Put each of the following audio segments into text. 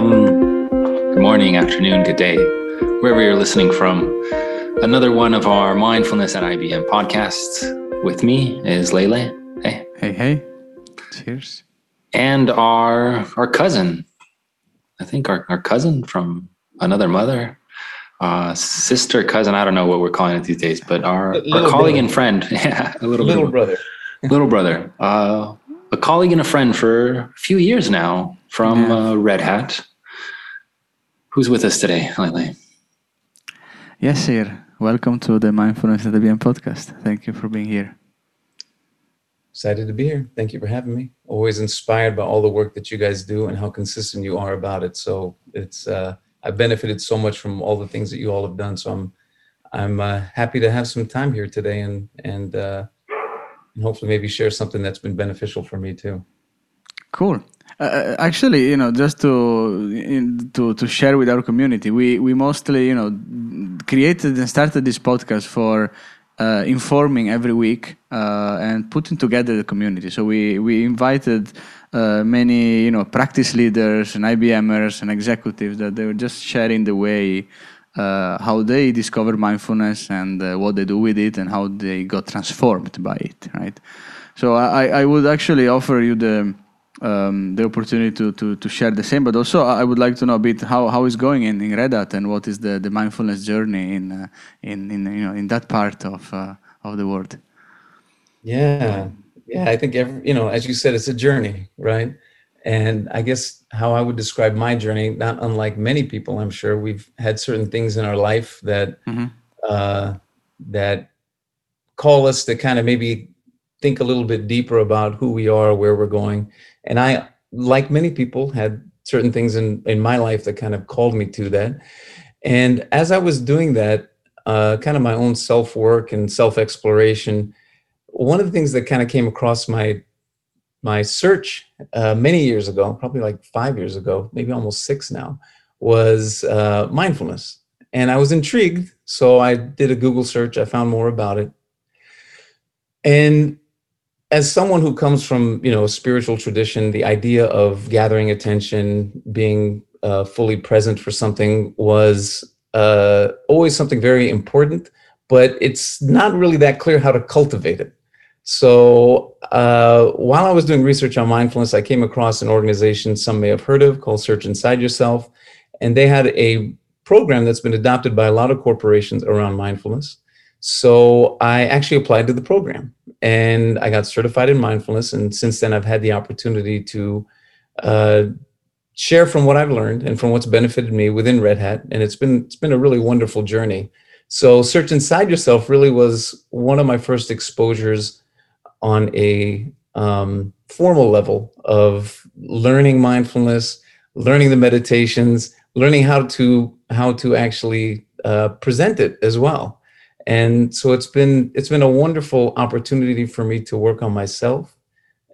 welcome. Good morning, afternoon, good day, wherever you're listening from. Another one of our Mindfulness at IBM podcasts. With me is Lele. Hey. Hey, hey. Cheers. And our our cousin. I think our, our cousin from another mother. Uh, sister, cousin, I don't know what we're calling it these days, but our, our colleague brother. and friend. yeah, a little, little brother. little brother. Uh, a colleague and a friend for a few years now from uh, Red Hat. Who's with us today, Lele? Yes, sir. Welcome to the Mindfulness at IBM podcast. Thank you for being here. Excited to be here. Thank you for having me. Always inspired by all the work that you guys do and how consistent you are about it. So it's uh, I've benefited so much from all the things that you all have done. So I'm I'm uh, happy to have some time here today and and uh, and hopefully maybe share something that's been beneficial for me too. Cool. Uh, actually, you know, just to in, to to share with our community, we we mostly you know created and started this podcast for uh, informing every week uh, and putting together the community. So we we invited uh, many you know practice leaders and IBMers and executives that they were just sharing the way uh, how they discover mindfulness and uh, what they do with it and how they got transformed by it, right? So I, I would actually offer you the um, the opportunity to, to, to share the same, but also I would like to know a bit how, how is going in, in Red Hat and what is the, the mindfulness journey in, uh, in, in, you know, in that part of, uh, of the world. Yeah, yeah, I think every, you know, as you said, it's a journey, right? And I guess how I would describe my journey, not unlike many people, I'm sure we've had certain things in our life that mm-hmm. uh, that call us to kind of maybe think a little bit deeper about who we are, where we're going. And I, like many people, had certain things in in my life that kind of called me to that. And as I was doing that, uh, kind of my own self work and self exploration, one of the things that kind of came across my my search uh, many years ago, probably like five years ago, maybe almost six now, was uh, mindfulness. And I was intrigued. So I did a Google search. I found more about it. And as someone who comes from, you know, a spiritual tradition, the idea of gathering attention, being uh, fully present for something was uh, always something very important, but it's not really that clear how to cultivate it. So uh, while I was doing research on mindfulness, I came across an organization some may have heard of called Search Inside Yourself. And they had a program that's been adopted by a lot of corporations around mindfulness. So I actually applied to the program and I got certified in mindfulness. And since then, I've had the opportunity to uh, share from what I've learned and from what's benefited me within Red Hat. And it's been it's been a really wonderful journey. So Search Inside Yourself really was one of my first exposures on a um, formal level of learning mindfulness, learning the meditations, learning how to how to actually uh, present it as well. And so it's been it's been a wonderful opportunity for me to work on myself,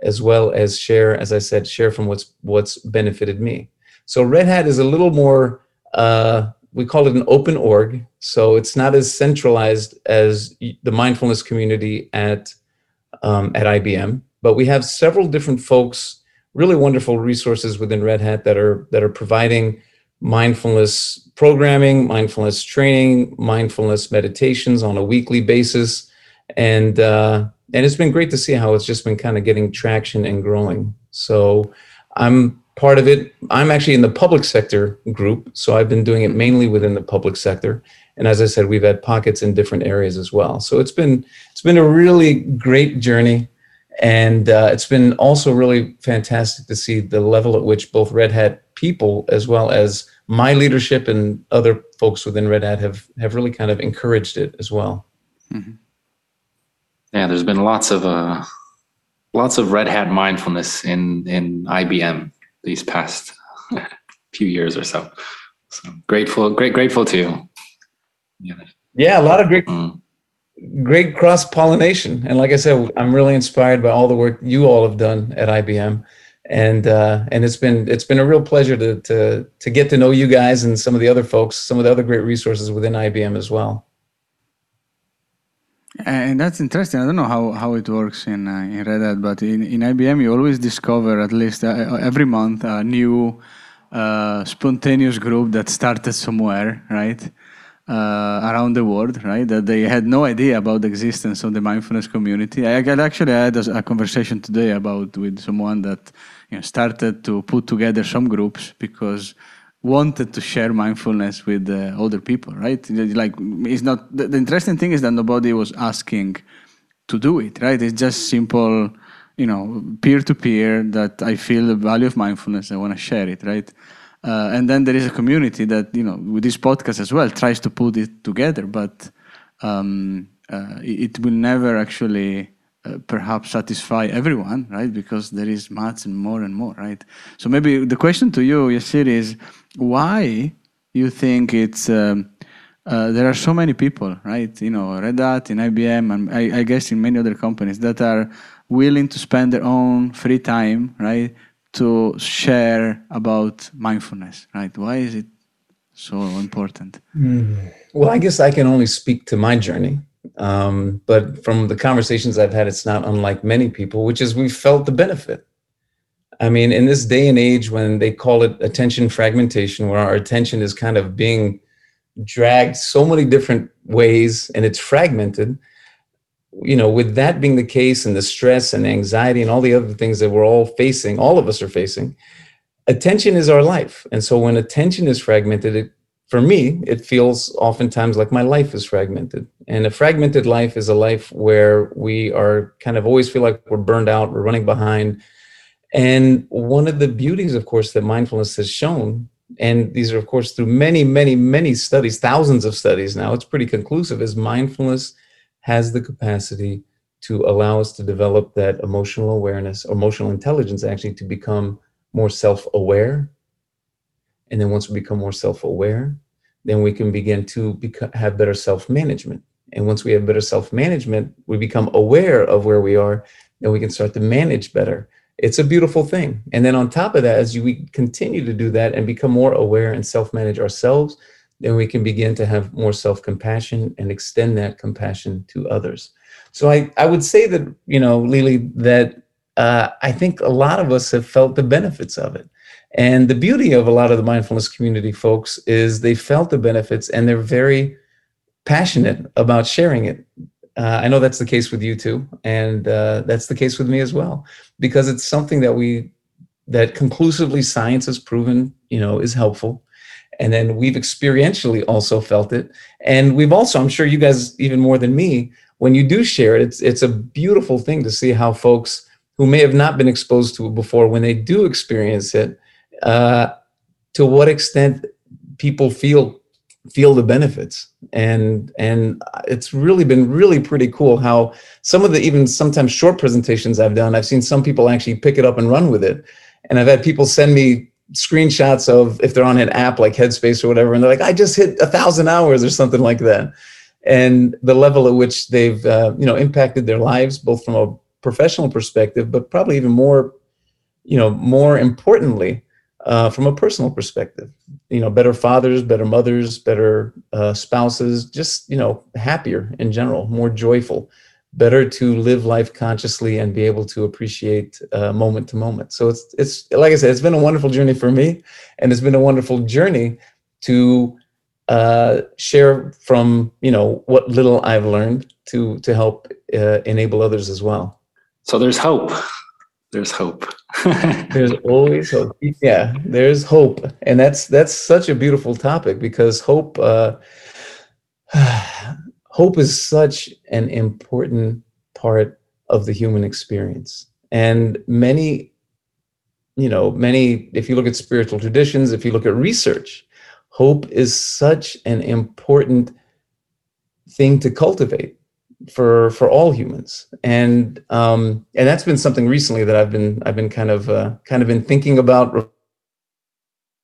as well as share, as I said, share from what's what's benefited me. So Red Hat is a little more. Uh, we call it an open org, so it's not as centralized as the mindfulness community at um, at IBM. But we have several different folks, really wonderful resources within Red Hat that are that are providing mindfulness programming, mindfulness training, mindfulness meditations on a weekly basis, and uh, and it's been great to see how it's just been kind of getting traction and growing. So I'm part of it. I'm actually in the public sector group, so I've been doing it mainly within the public sector. And as I said, we've had pockets in different areas as well. So it's been it's been a really great journey, and uh, it's been also really fantastic to see the level at which both Red Hat people, as well as my leadership and other folks within Red Hat, have have really kind of encouraged it as well. Mm-hmm. Yeah, there's been lots of uh, lots of Red Hat mindfulness in in IBM these past few years or so. So grateful, great, grateful to you. Yeah. yeah, a lot of great, mm. great cross pollination. And like I said, I'm really inspired by all the work you all have done at IBM, and uh, and it's been it's been a real pleasure to to to get to know you guys and some of the other folks, some of the other great resources within IBM as well. And that's interesting. I don't know how, how it works in uh, in Red Hat, but in, in IBM you always discover at least uh, every month a new uh, spontaneous group that started somewhere, right? Uh, around the world, right? That they had no idea about the existence of the mindfulness community. I, I actually had a, a, conversation today about with someone that you know, started to put together some groups because wanted to share mindfulness with uh, other people, right? Like it's not the, the interesting thing is that nobody was asking to do it, right? It's just simple, you know, peer to peer that I feel the value of mindfulness. I want to share it, right? Uh, and then there is a community that you know with this podcast as well tries to put it together, but um, uh, it will never actually uh, perhaps satisfy everyone, right? Because there is much and more and more, right? So maybe the question to you, Yasir, is why you think it's um, uh, there are so many people, right? You know, Red Hat, in IBM, and I, I guess in many other companies that are willing to spend their own free time, right, to share about mindfulness, right? Why is it so important? Mm. Well, I guess I can only speak to my journey. Um, but from the conversations I've had, it's not unlike many people, which is we felt the benefit. I mean, in this day and age when they call it attention fragmentation, where our attention is kind of being dragged so many different ways and it's fragmented, you know, with that being the case and the stress and anxiety and all the other things that we're all facing, all of us are facing, attention is our life. And so when attention is fragmented, it, for me, it feels oftentimes like my life is fragmented. And a fragmented life is a life where we are kind of always feel like we're burned out, we're running behind. And one of the beauties, of course, that mindfulness has shown, and these are, of course, through many, many, many studies, thousands of studies now, it's pretty conclusive, is mindfulness has the capacity to allow us to develop that emotional awareness, emotional intelligence, actually, to become more self aware. And then once we become more self aware, then we can begin to have better self management. And once we have better self management, we become aware of where we are, then we can start to manage better. It's a beautiful thing. And then on top of that, as we continue to do that and become more aware and self manage ourselves, then we can begin to have more self compassion and extend that compassion to others. So I, I would say that, you know, Lily, that uh, I think a lot of us have felt the benefits of it. And the beauty of a lot of the mindfulness community folks is they felt the benefits and they're very passionate about sharing it. Uh, I know that's the case with you too, and uh, that's the case with me as well, because it's something that we that conclusively science has proven, you know, is helpful and then we've experientially also felt it. And we've also i'm sure you guys even more than me when you do share it it's it's a beautiful thing to see how folks who may have not been exposed to it before when they do experience it uh, to what extent people feel feel the benefits. And and it's really been really pretty cool how some of the even sometimes short presentations i've done i've seen some people actually pick it up and run with it. And i've had people send me screenshots of if they're on an app like Headspace or whatever, and they're like, I just hit a thousand hours or something like that. And the level at which they've uh, you know impacted their lives, both from a professional perspective, but probably even more, you know, more importantly, uh, from a personal perspective. You know, better fathers, better mothers, better uh, spouses, just you know, happier in general, more joyful better to live life consciously and be able to appreciate uh, moment to moment. So it's it's like I said, it's been a wonderful journey for me, and it's been a wonderful journey to uh, share from you know what little I've learned to to help uh, enable others as well. So there's hope. There's hope. there's always hope. Yeah, there's hope, and that's that's such a beautiful topic because hope. Hope is such an important part of the human experience. And many, you know, many, if you look at spiritual traditions, if you look at research, hope is such an important thing to cultivate for for all humans and um and that's been something recently that i've been i've been kind of uh, kind of been thinking about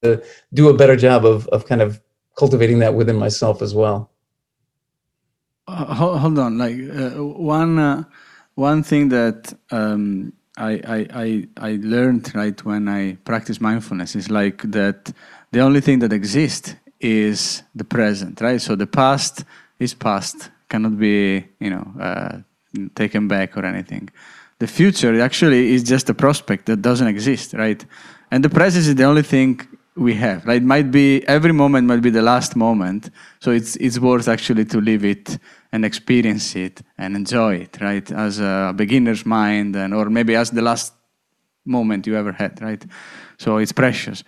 to do a better job of of kind of cultivating that within myself as well hold on like uh, one uh, one thing that um, I, I, I I learned right when I practice mindfulness is like that the only thing that exists is the present right? So the past is past cannot be you know uh, taken back or anything. The future actually is just a prospect that doesn't exist right? And the present is the only thing we have. Right? It might be every moment might be the last moment, so it's it's worth actually to live it and experience it and enjoy it, right? As a beginner's mind, and or maybe as the last moment you ever had, right? So it's precious.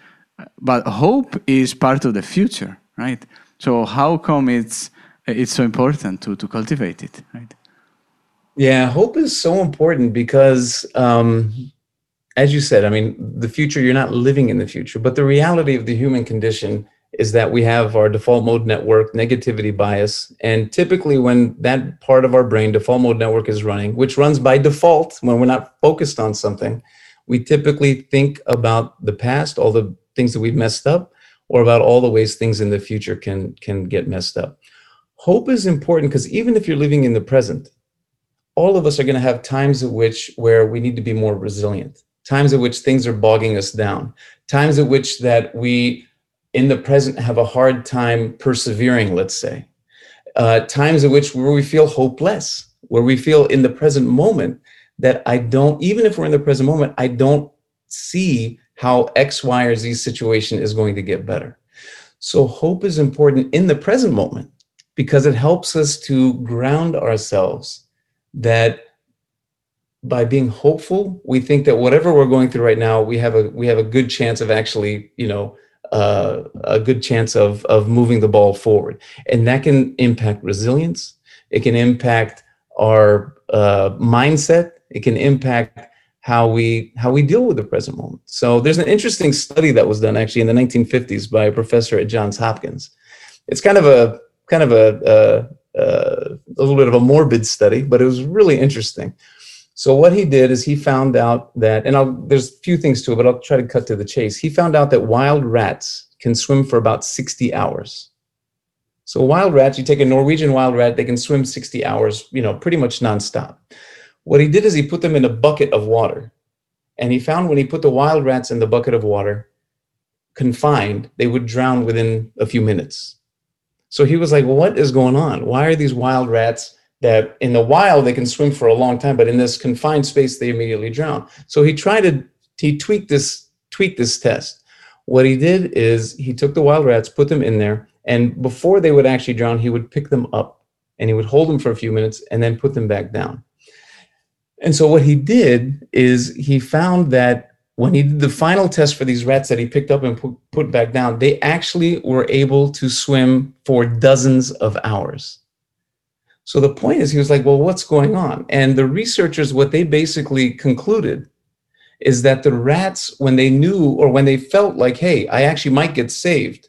But hope is part of the future, right? So how come it's it's so important to to cultivate it, right? Yeah, hope is so important because, um, as you said, I mean, the future, you're not living in the future, but the reality of the human condition is that we have our default mode network, negativity bias. And typically, when that part of our brain, default mode network, is running, which runs by default when we're not focused on something, we typically think about the past, all the things that we've messed up, or about all the ways things in the future can, can get messed up. Hope is important because even if you're living in the present, all of us are going to have times at which where we need to be more resilient times at which things are bogging us down. Times at which that we in the present have a hard time persevering let's say. Uh, times at which where we feel hopeless where we feel in the present moment that i don't even if we're in the present moment i don't see how x y or z situation is going to get better. So hope is important in the present moment because it helps us to ground ourselves that by being hopeful, we think that whatever we're going through right now, we have a we have a good chance of actually, you know, uh, a good chance of of moving the ball forward, and that can impact resilience. It can impact our uh, mindset. It can impact how we how we deal with the present moment. So there's an interesting study that was done actually in the 1950s by a professor at Johns Hopkins. It's kind of a kind of a, a a little bit of a morbid study, but it was really interesting. So what he did is he found out that, and I'll, there's a few things to it, but I'll try to cut to the chase. He found out that wild rats can swim for about 60 hours. So wild rats, you take a Norwegian wild rat, they can swim 60 hours, you know, pretty much nonstop. What he did is he put them in a bucket of water. And he found when he put the wild rats in the bucket of water, confined, they would drown within a few minutes. So he was like, well, what is going on? Why are these wild rats that in the wild they can swim for a long time, but in this confined space they immediately drown? So he tried to he tweaked this tweaked this test. What he did is he took the wild rats, put them in there, and before they would actually drown, he would pick them up and he would hold them for a few minutes and then put them back down. And so what he did is he found that when he did the final test for these rats that he picked up and put, put back down, they actually were able to swim for dozens of hours. So the point is, he was like, well, what's going on? And the researchers, what they basically concluded is that the rats, when they knew or when they felt like, hey, I actually might get saved,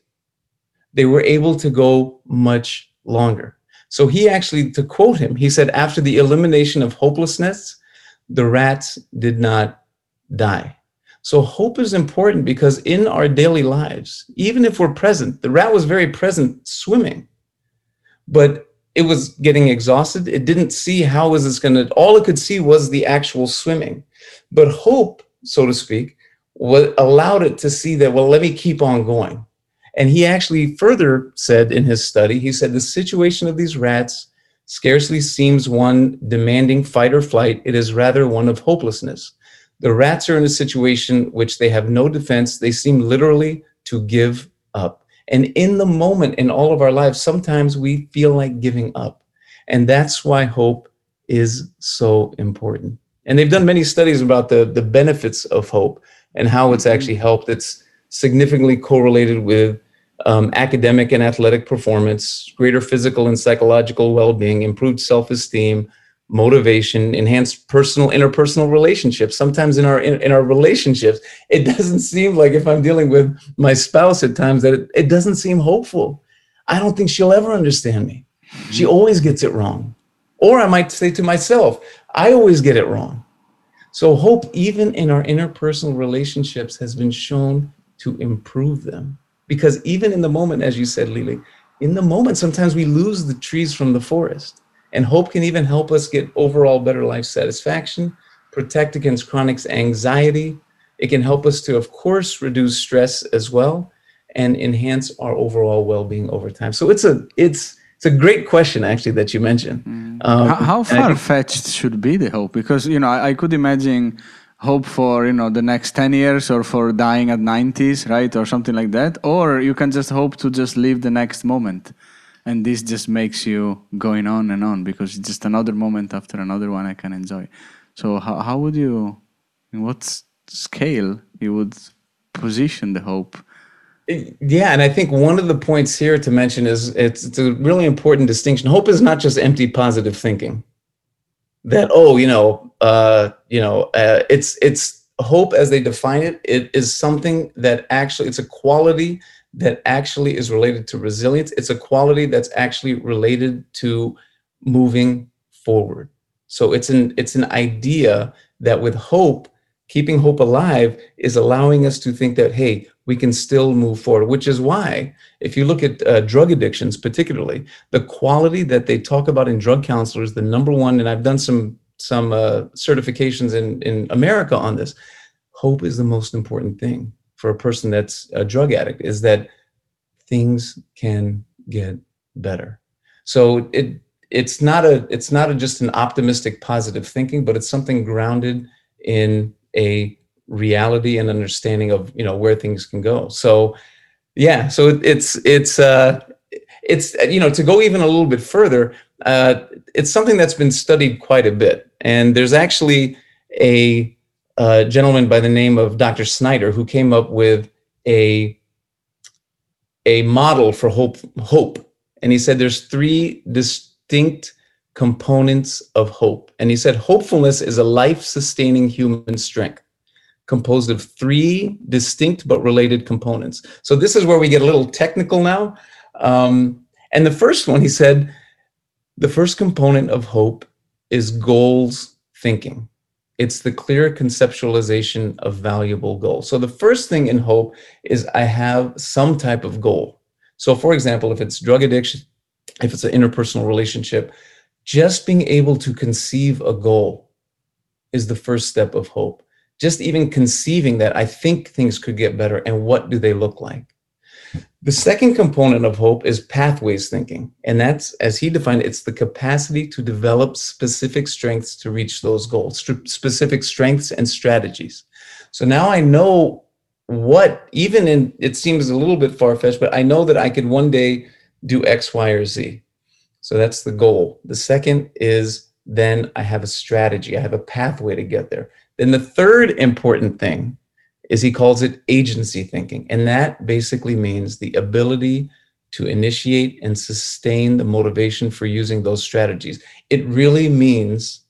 they were able to go much longer. So he actually, to quote him, he said, after the elimination of hopelessness, the rats did not die. So hope is important because in our daily lives, even if we're present, the rat was very present swimming, but it was getting exhausted. It didn't see how was this going to, all it could see was the actual swimming. But hope, so to speak, what allowed it to see that, well, let me keep on going. And he actually further said in his study, he said the situation of these rats scarcely seems one demanding fight or flight. It is rather one of hopelessness. The rats are in a situation which they have no defense. They seem literally to give up. And in the moment in all of our lives, sometimes we feel like giving up. And that's why hope is so important. And they've done many studies about the, the benefits of hope and how it's mm-hmm. actually helped. It's significantly correlated with um, academic and athletic performance, greater physical and psychological well being, improved self esteem, motivation enhanced personal interpersonal relationships. Sometimes in our in, in, our relationships it doesn't seem like if i'm dealing with my spouse at times that it, it doesn't seem hopeful. I don't think she'll ever understand me. She mm-hmm. always gets it wrong. Or i might say to myself i always get it wrong. So hope even in our interpersonal relationships has been shown to improve them. Because even in the moment as you said lily in the moment sometimes we lose the trees from the forest and hope can even help us get overall better life satisfaction, protect against chronic anxiety. It can help us to, of course, reduce stress as well and enhance our overall well-being over time. So it's a it's it's a great question actually that you mentioned. Mm. Um, how, how far fetched should be the hope? Because you know I, I could imagine hope for you know the next 10 years or for dying at 90s right or something like that or you can just hope to just live the next moment and this just makes you going on and on because it's just another moment after another one i can enjoy so how, how would you in what scale you would position the hope Yeah, and I think one of the points here to mention is it's, it's a really important distinction. Hope is not just empty positive thinking. That oh, you know, uh, you know, uh, it's it's hope as they define it. It is something that actually it's a quality that actually is related to resilience. It's a quality that's actually related to moving forward. So it's an it's an idea that with hope, keeping hope alive is allowing us to think that hey, we can still move forward. Which is why, if you look at uh, drug addictions, particularly the quality that they talk about in drug counselors, the number one, and I've done some some uh, certifications in in America on this. Hope is the most important thing for a person that's a drug addict. Is that things can get better. So it it's not a it's not a, just an optimistic positive thinking but it's something grounded in a reality and understanding of you know where things can go so yeah so it's it's uh it's you know to go even a little bit further uh it's something that's been studied quite a bit and there's actually a, uh gentleman by the name of dr snyder who came up with a a model for hope hope. And he said there's three distinct components of hope. And he said hopefulness is a life-sustaining human strength composed of three distinct but related components. So this is where we get a little technical now. Um, and the first one he said the first component of hope is goals thinking it's the clear conceptualization of valuable goals so the first thing in hope is i have some type of goal so, for example, if it's drug addiction, if it's an interpersonal relationship, just being able to conceive a goal is the first step of hope. Just even conceiving that I think things could get better and what do they look like? The second component of hope is pathways thinking. And that's, as he defined it, it's the capacity to develop specific strengths to reach those goals, specific strengths and strategies. So now I know what even in it seems a little bit far-fetched but i know that i could one day do x y or z so that's the goal the second is then i have a strategy i have a pathway to get there then the third important thing is he calls it agency thinking and that basically means the ability to initiate and sustain the motivation for using those strategies it really means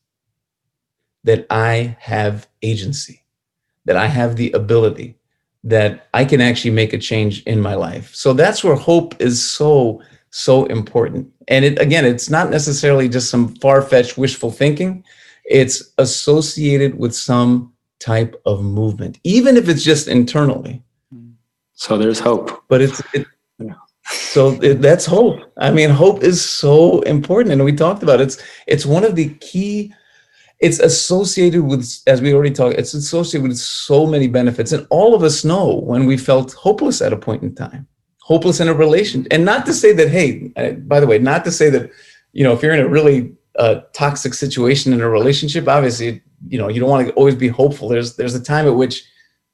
that i have agency that i have the ability that I can actually make a change in my life. So that's where hope is so, so important. And it, again, it's not necessarily just some far fetched wishful thinking, it's associated with some type of movement, even if it's just internally. So there's hope. But it's, it, so it, that's hope. I mean, hope is so important. And we talked about it. it's, it's one of the key it's associated with as we already talked it's associated with so many benefits and all of us know when we felt hopeless at a point in time hopeless in a relation and not to say that hey by the way not to say that you know if you're in a really uh, toxic situation in a relationship obviously you know you don't want to always be hopeful there's there's a time at which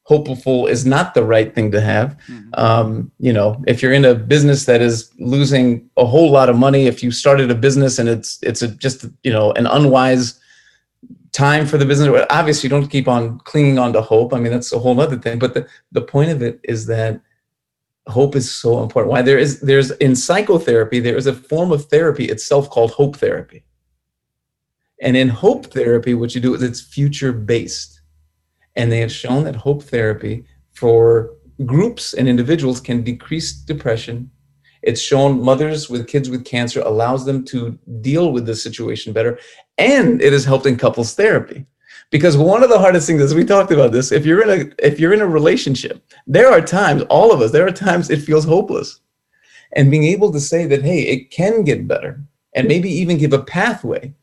hopeful is not the right thing to have mm-hmm. um, you know if you're in a business that is losing a whole lot of money if you started a business and it's it's a, just you know an unwise time for the business. Obviously, you don't keep on clinging on to hope. I mean, that's a whole other thing. But the, the point of it is that hope is so important. Why there is there's in psychotherapy, there is a form of therapy itself called hope therapy. And in hope therapy, what you do is it's future based. And they have shown that hope therapy for groups and individuals can decrease depression, it's shown mothers with kids with cancer allows them to deal with the situation better. And it has helped in couples therapy. Because one of the hardest things is we talked about this, if you're in a if you're in a relationship, there are times, all of us, there are times it feels hopeless. And being able to say that, hey, it can get better, and maybe even give a pathway.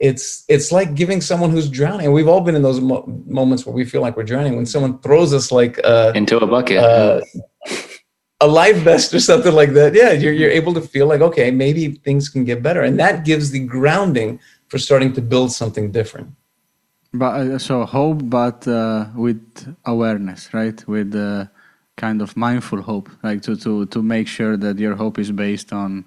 It's it's like giving someone who's drowning. We've all been in those mo- moments where we feel like we're drowning when someone throws us like uh, into a bucket. Uh, a life vest or something like that yeah you're, you're able to feel like okay maybe things can get better and that gives the grounding for starting to build something different But uh, so hope, but uh, with awareness, right? With uh, kind of mindful hope, like to to to make sure that your hope is based on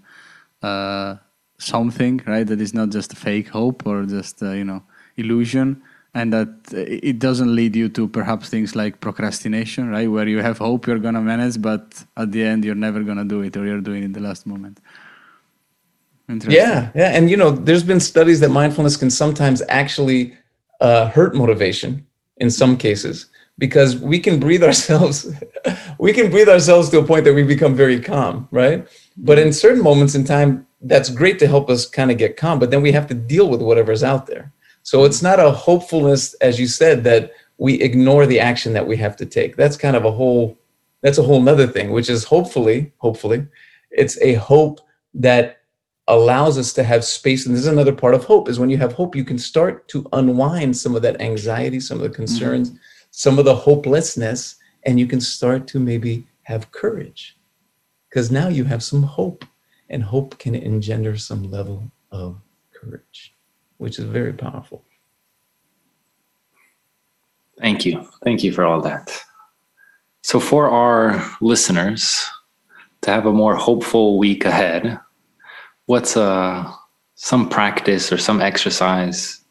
uh, something, right? That is not just a fake hope or just uh, you know illusion, and that it doesn't lead you to perhaps things like procrastination, right? Where you have hope you're gonna manage, but at the end you're never gonna do it, or you're doing it the last moment. Yeah, yeah, and you know, there's been studies that mindfulness can sometimes actually uh, hurt motivation in some cases because we can breathe ourselves we can breathe ourselves to a point that we become very calm right but in certain moments in time that's great to help us kind of get calm but then we have to deal with whatever's out there. So it's not a hopefulness as you said that we ignore the action that we have to take. That's kind of a whole that's a whole nother thing which is hopefully hopefully it's a hope that allows us to have space. And this is another part of hope is when you have hope you can start to unwind some of that anxiety some of the concerns mm-hmm. some of the hopelessness and you can start to maybe have courage. Because now you have some hope and hope can engender some level of courage which is very powerful. Thank you. Thank you for all that. So for our listeners to have a more hopeful week ahead what's uh, some practice or some exercise,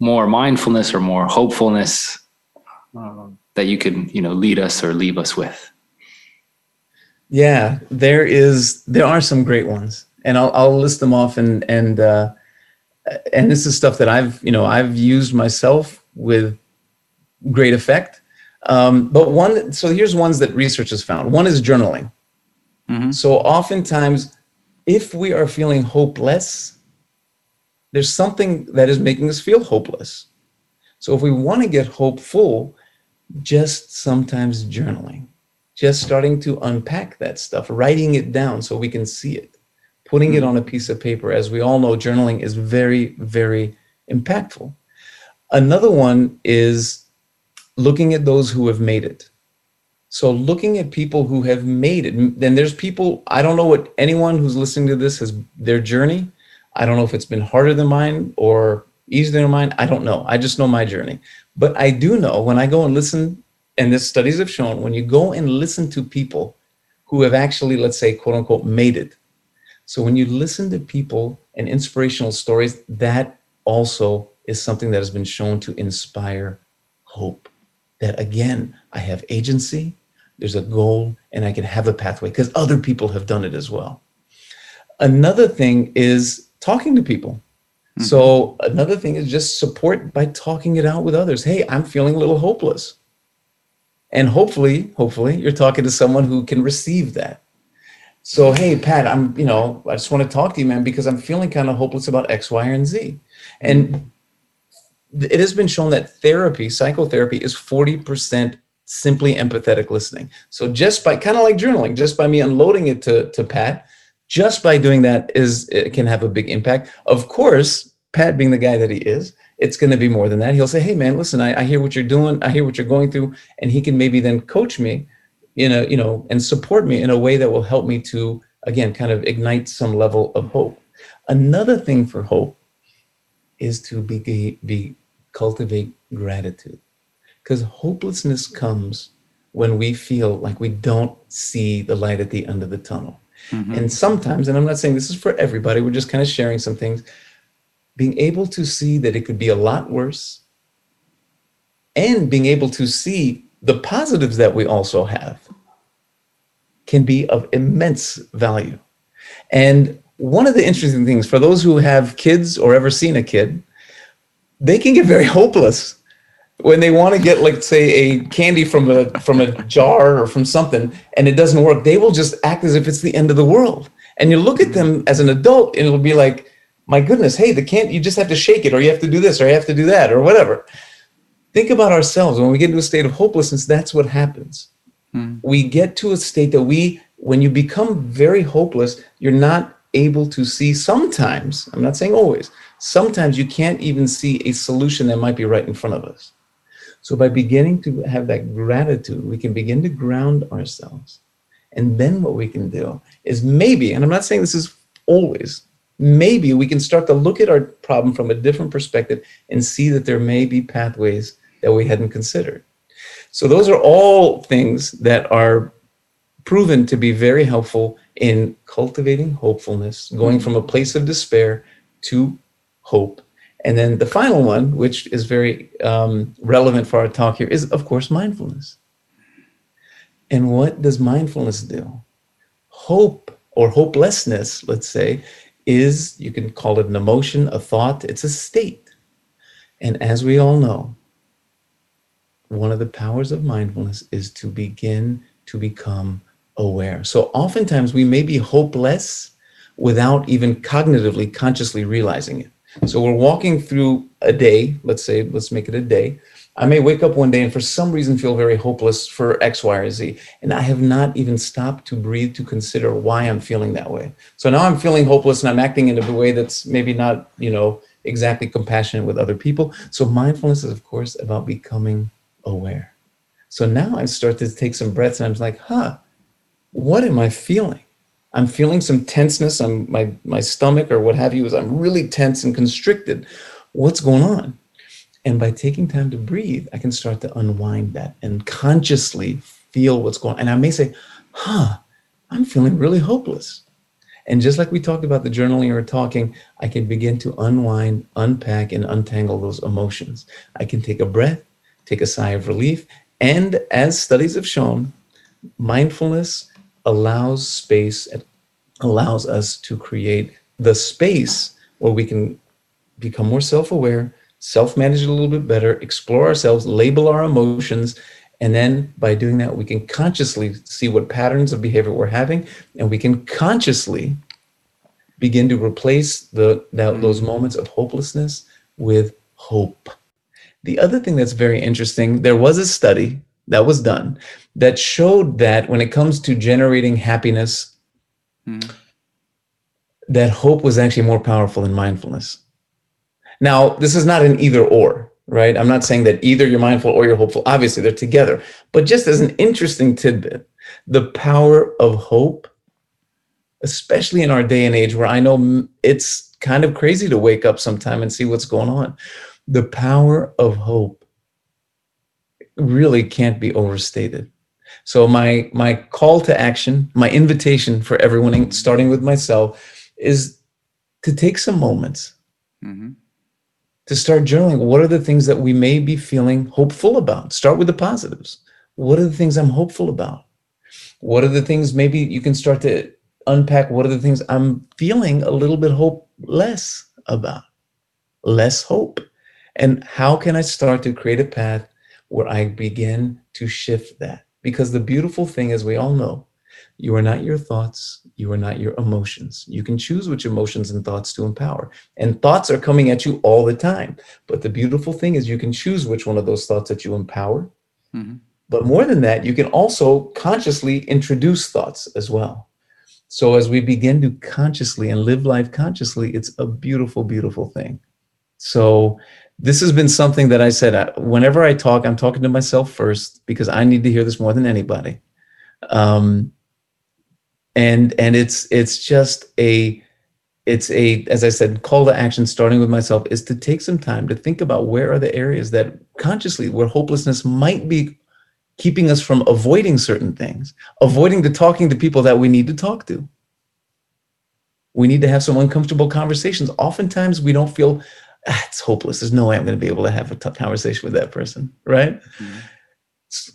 more mindfulness or more hopefulness uh, that you could, you know, lead us or leave us with? Yeah, there is. There are some great ones, and I'll I'll list them off. And and uh, and this is stuff that I've you know I've used myself with great effect. Um, but one, so here's ones that research has found. One is journaling. Mm-hmm. So oftentimes if we are feeling hopeless, there's something that is making us feel hopeless. So if we want to get hopeful, just sometimes journaling, just starting to unpack that stuff, writing it down so we can see it, putting it hmm. on a piece of paper. As we all know, journaling is very, very impactful. Another one is looking at those who have made it. So looking at people who have made it, then there's people, I don't know what anyone who's listening to this has their journey. I don't know if it's been harder than mine or easier than mine. I don't know. I just know my journey. But I do know when I go and listen, and the studies have shown, when you go and listen to people who have actually, let's say, quote unquote, made it. So when you listen to people and inspirational stories, that also is something that has been shown to inspire hope. That again, I have agency, there's a goal, and I can have a pathway because other people have done it as well. Another thing is talking to people. Mm-hmm. So another thing is just support by talking it out with others. Hey, I'm feeling a little hopeless. And hopefully, hopefully, you're talking to someone who can receive that. So, hey, Pat, I'm, you know, I just want to talk to you, man, because I'm feeling kind of hopeless about X, Y, and Z. And it has been shown that therapy, psychotherapy, is 40% simply empathetic listening. So just by kind of like journaling, just by me unloading it to, to Pat, just by doing that is it can have a big impact. Of course, Pat being the guy that he is, it's going to be more than that. He'll say, "Hey, man, listen, I, I hear what you're doing. I hear what you're going through," and he can maybe then coach me, in a you know, and support me in a way that will help me to again kind of ignite some level of hope. Another thing for hope is to be be cultivate gratitude because hopelessness comes when we feel like we don't see the light at the end of the tunnel. Mm-hmm. And sometimes, and I'm not saying this is for everybody, we're just kind of sharing some things, being able to see that it could be a lot worse and being able to see the positives that we also have can be of immense value. And one of the interesting things for those who have kids or ever seen a kid, they can get very hopeless when they want to get like say a candy from a from a jar or from something and it doesn't work they will just act as if it's the end of the world and you look at them as an adult and it'll be like my goodness hey the can't you just have to shake it or you have to do this or you have to do that or whatever. Think about ourselves. When we get into a state of hopelessness that's what happens. Hmm. we get to a state that we when you become very hopeless you're not able to see. Sometimes i'm not saying always sometimes you can't even see a solution that might be right in front of us. So by beginning to have that gratitude, we can begin to ground ourselves. And then what we can do is maybe, and I'm not saying this is always, maybe we can start to look at our problem from a different perspective and see that there may be pathways that we hadn't considered. So, those are all things that are proven to be very helpful in cultivating hopefulness, going from a place of despair to hope. And then the final one, which is very um, relevant for our talk here, is of course mindfulness. And what does mindfulness do? Hope or hopelessness, let's say, is you can call it an emotion, a thought, it's a state. And as we all know, one of the powers of mindfulness is to begin to become aware. So oftentimes we may be hopeless without even cognitively, consciously realizing it. So we're walking through a day, let's say, let's make it a day. I may wake up one day and for some reason feel very hopeless for X, Y, or Z. And I have not even stopped to breathe to consider why I'm feeling that way. So now I'm feeling hopeless and I'm acting in a way that's maybe not, you know, exactly compassionate with other people. So mindfulness is, of course, about becoming aware. So now I start to take some breaths and I'm like, huh, what am I feeling? I'm feeling some tenseness on my, my stomach or what have you, is I'm really tense and constricted. What's going on? And by taking time to breathe, I can start to unwind that and consciously feel what's going on. And I may say, huh, I'm feeling really hopeless. And just like we talked about the journaling or talking, I can begin to unwind, unpack, and untangle those emotions. I can take a breath, take a sigh of relief. And as studies have shown, mindfulness allows space, allows us to create the space where we can become more self aware, self manage it a little bit better, explore ourselves, label our emotions. And then by doing that, we can consciously see what patterns of behavior we're having, and we can consciously begin to replace the, that, those moments of hopelessness with hope. The other thing that's very interesting, there was a study that was done that showed that when it comes to generating happiness, mm. that hope was actually more powerful than mindfulness. Now, this is not an either or, right? I'm not saying that either you're mindful or you're hopeful. Obviously, they're together. But just as an interesting tidbit, the power of hope, especially in our day and age where I know it's kind of crazy to wake up sometime and see what's going on, the power of hope really can't be overstated. So my my call to action, my invitation for everyone, starting with myself, is to take some moments mm-hmm. To start journaling. What are the things that we may be feeling hopeful about? Start with the positives. What are the things I'm hopeful about? What are the things maybe you can start to unpack? What are the things I'm feeling a little bit hopeless about? Less hope. And how can I start to create a path where I begin to shift that? Because the beautiful thing, as we all know, you are not your thoughts, you are not your emotions. You can choose which emotions and thoughts to empower. And thoughts are coming at you all the time. But the beautiful thing is you can choose which one of those thoughts that you empower. Mm-hmm. But more than that, you can also consciously introduce thoughts as well. So as we begin to consciously and live life consciously, it's a beautiful, beautiful thing. So this has been something that I said whenever I talk, I'm talking to myself first because I need to hear this more than anybody. Um, and and it's it's just a it's a as I said, call to action starting with myself is to take some time to think about where are the areas that consciously where hopelessness might be keeping us from avoiding certain things, avoiding the talking to people that we need to talk to. We need to have some uncomfortable conversations. Oftentimes we don't feel ah, it's hopeless. There's no way I'm going to be able to have a conversation with that person, right? Mm-hmm.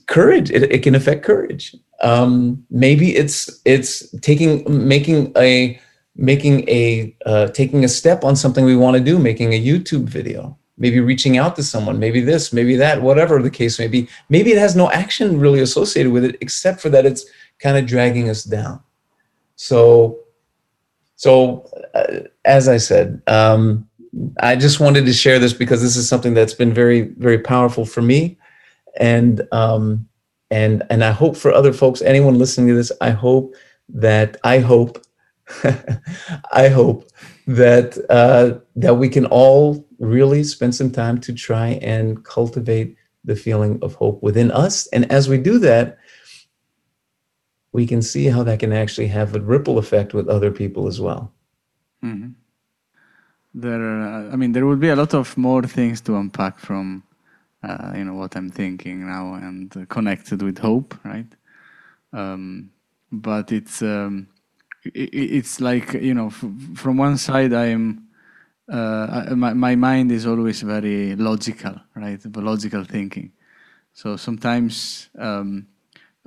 Courage. It, it can affect courage. Um, maybe it's it's taking making a making a uh, taking a step on something we want to do, making a YouTube video, maybe reaching out to someone, maybe this, maybe that, whatever the case may be. Maybe it has no action really associated with it, except for that it's kind of dragging us down. So, so uh, as I said, um, I just wanted to share this because this is something that's been very, very powerful for me, and um, and and I hope for other folks, anyone listening to this, I hope that I hope, I hope that uh, that we can all really spend some time to try and cultivate the feeling of hope within us, and as we do that, we can see how that can actually have a ripple effect with other people as well. Mm-hmm. there. Are, I mean, there would be a lot of more things to unpack from, uh, you know, what I'm thinking now and connected with hope, right? Um, but it's um, it, it's like you know, from one side, I am. Uh, I, my, my mind is always very logical, right? The logical thinking. So sometimes um,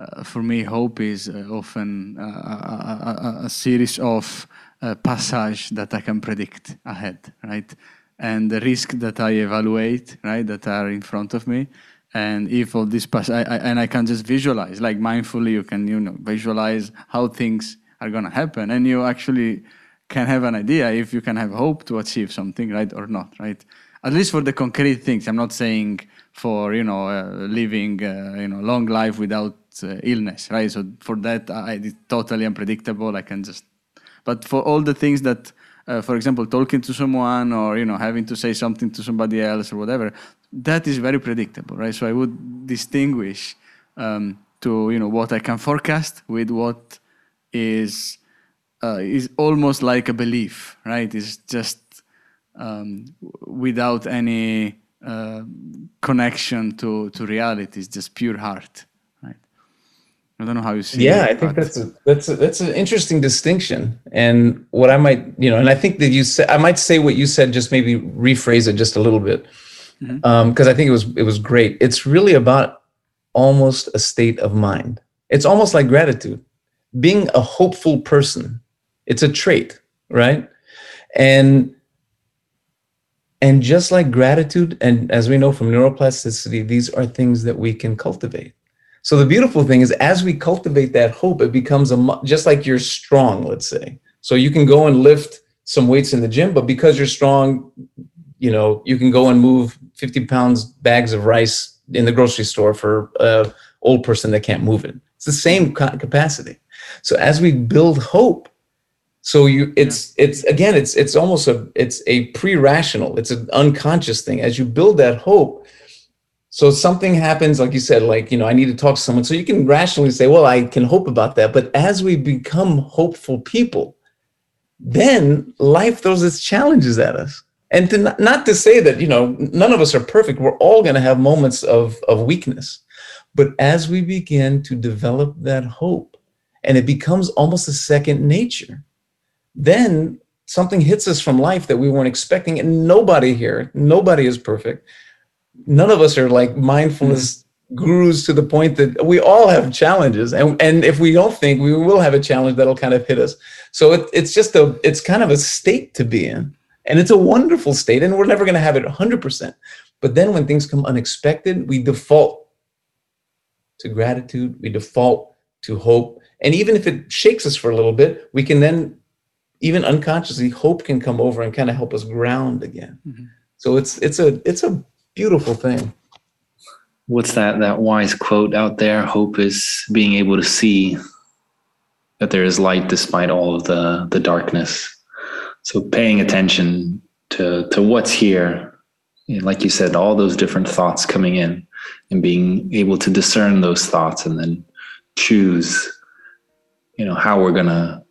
uh, for me, hope is uh, often uh, a, a, a, series of uh, passage that I can predict ahead, right? And the risk that I evaluate, right, that are in front of me, and if all this pass, I, I, and I can just visualize, like mindfully, you can you know visualize how things are gonna happen, and you actually can have an idea if you can have hope to achieve something, right, or not, right? At least for the concrete things. I'm not saying for you know uh, living uh, you know long life without uh, illness, right? So for that, I, it's totally unpredictable. I can just, but for all the things that, uh, for example, talking to someone or you know having to say something to somebody else or whatever, that is very predictable, right? So I would distinguish um, to you know what I can forecast with what is uh, is almost like a belief, right? It's just um, without any uh, connection to to reality. It's just pure heart. I don't know how you see. Yeah, it, I think that's a, that's a, that's an interesting distinction. And what I might, you know, and I think that you said I might say what you said, just maybe rephrase it just a little bit, because mm-hmm. um, I think it was it was great. It's really about almost a state of mind. It's almost like gratitude, being a hopeful person. It's a trait, right? And and just like gratitude, and as we know from neuroplasticity, these are things that we can cultivate so the beautiful thing is, as we cultivate that hope, it becomes a just like you're strong. Let's say, so you can go and lift some weights in the gym, but because you're strong, you know you can go and move 50 pounds bags of rice in the grocery store for a old person that can't move it. It's the same capacity. So as we build hope, so you it's yeah. it's again it's it's almost a it's a pre-rational it's an unconscious thing as you build that hope so something happens, like you said, like, you know, I need to talk to someone. So you can rationally say, well, I can hope about that. But as we become hopeful people, then life throws its challenges at us. And to not, not to say that, you know, none of us are perfect. We're all going to have moments of, of weakness. But as we begin to develop that hope and it becomes almost a second nature, then something hits us from life that we weren't expecting. And nobody here, nobody is perfect none of us are like mindfulness mm-hmm. gurus to the point that we all have challenges. And and if we don't think we will have a challenge that'll kind of hit us. So it, it's just a it's kind of a state to be in. And it's a wonderful state and we're never going to have it 100% but then when things come unexpected we default to gratitude we default to hope. And even if it shakes us for a little bit we can then even unconsciously hope can come over and kind of help us ground again. Mm-hmm. so it's it's a it's a beautiful thing. What's that that wise quote out there? Hope is being able to see that there is light despite all of the the darkness. So paying attention to to what's here, like you said, all those different thoughts coming in, and being able to discern those thoughts and then choose, you know, how we're gonna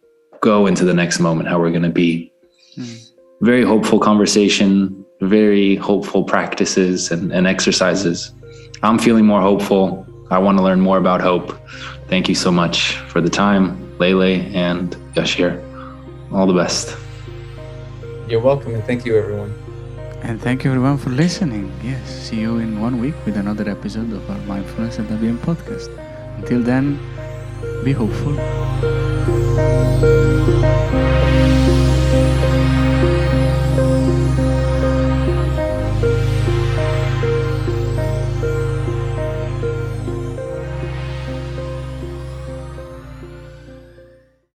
go into the next moment, how we're gonna be. Mm. Very hopeful conversation very hopeful practices and, and exercises. I'm feeling more hopeful. I want to learn more about hope. Thank you so much for the time, Lele and Yashir. All the best. You're welcome, and thank you, everyone. And thank you, everyone, for listening. Yes, see you in one week with another episode of our Mindfulness at IBM podcast. Until then, be hopeful.